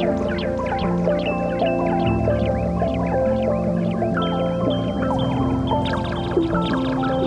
Thank you.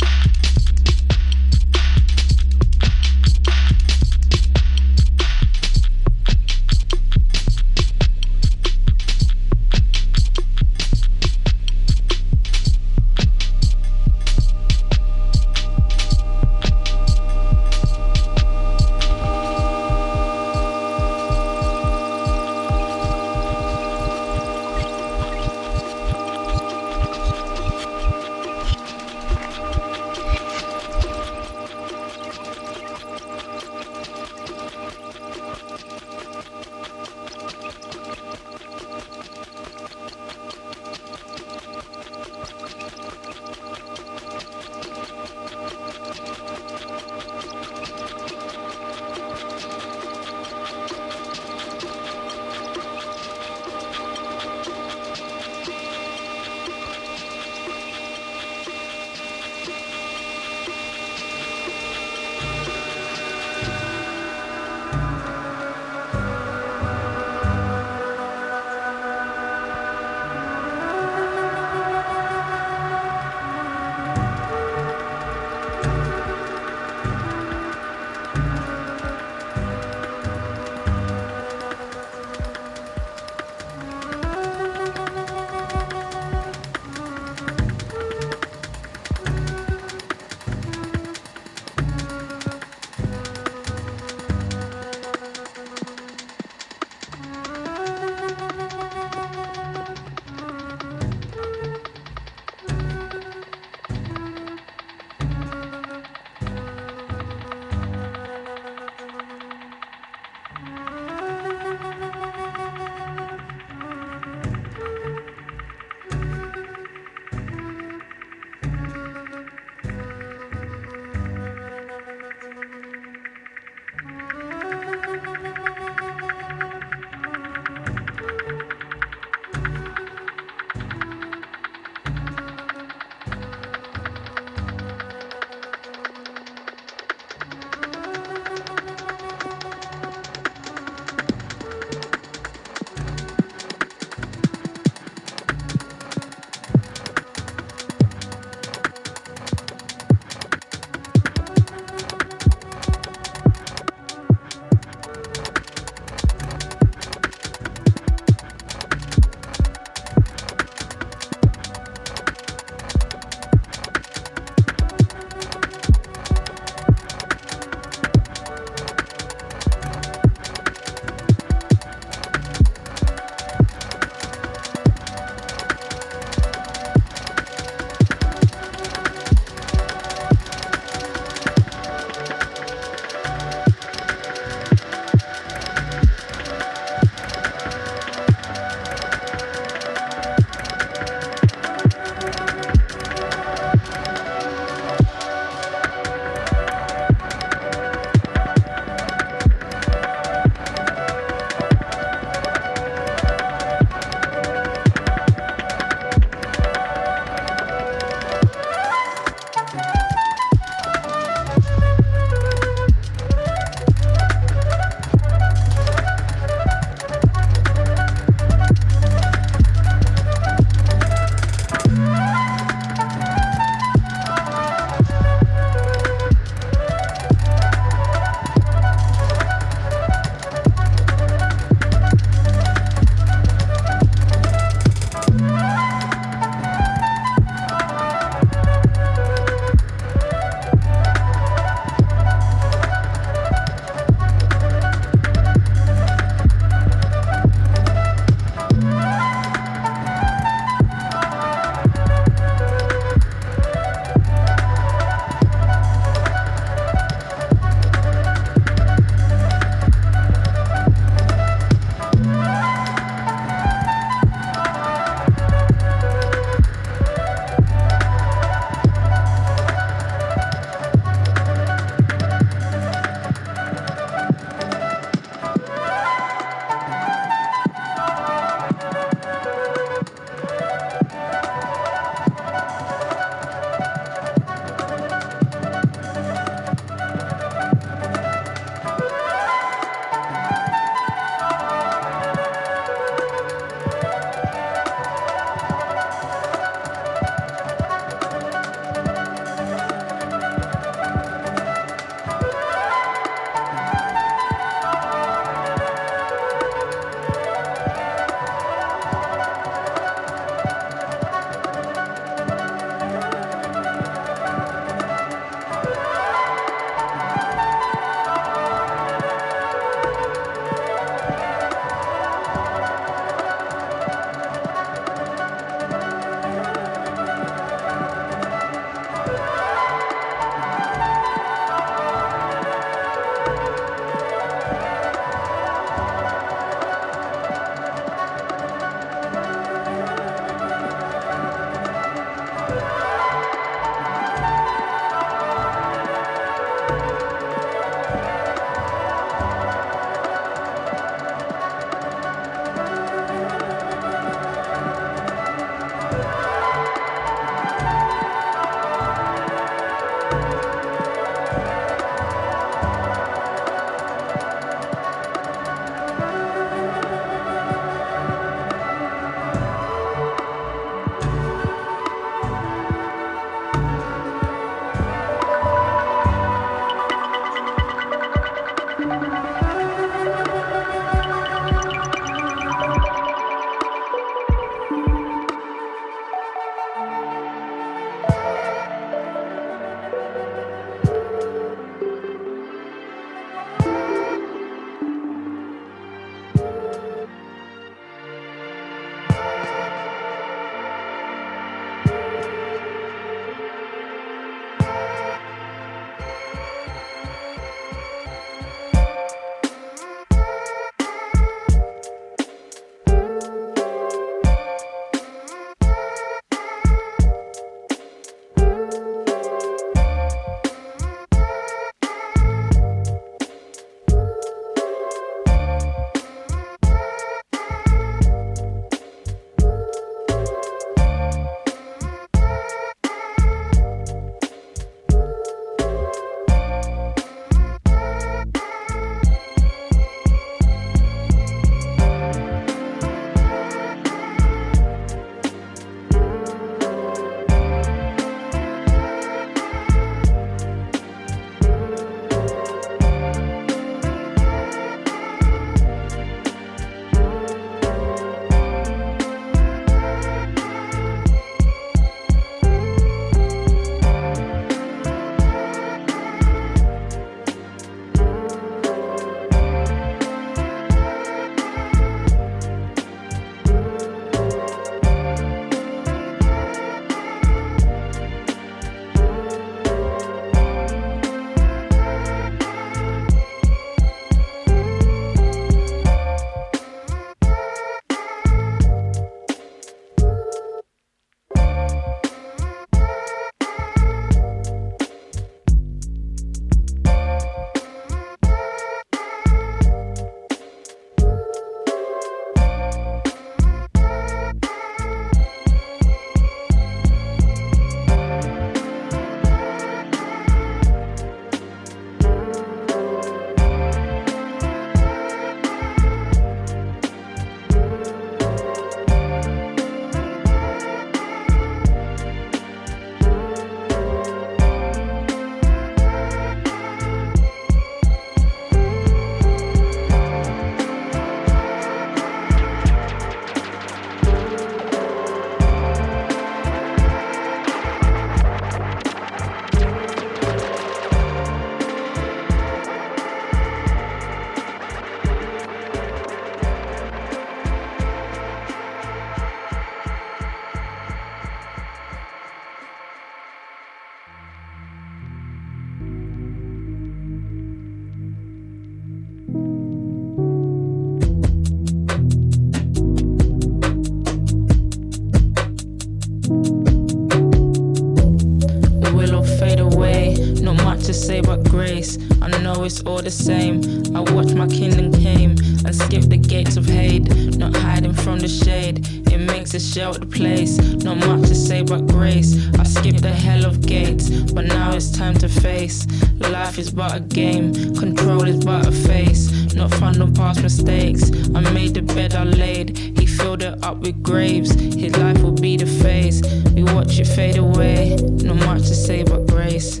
The same. I watch my kingdom came and skip the gates of hate, not hiding from the shade. It makes a shelter place, not much to say but grace. I skip the hell of gates, but now it's time to face. Life is but a game, control is but a face. Not fun on past mistakes. I made the bed I laid, he filled it up with graves. His life will be the phase. We watch it fade away, not much to say but grace.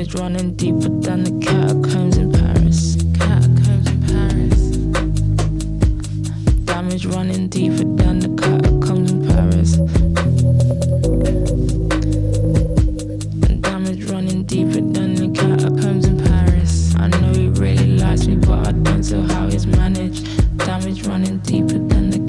It's running deeper managed. Damage running deeper than the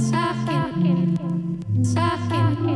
Sucking, sucking.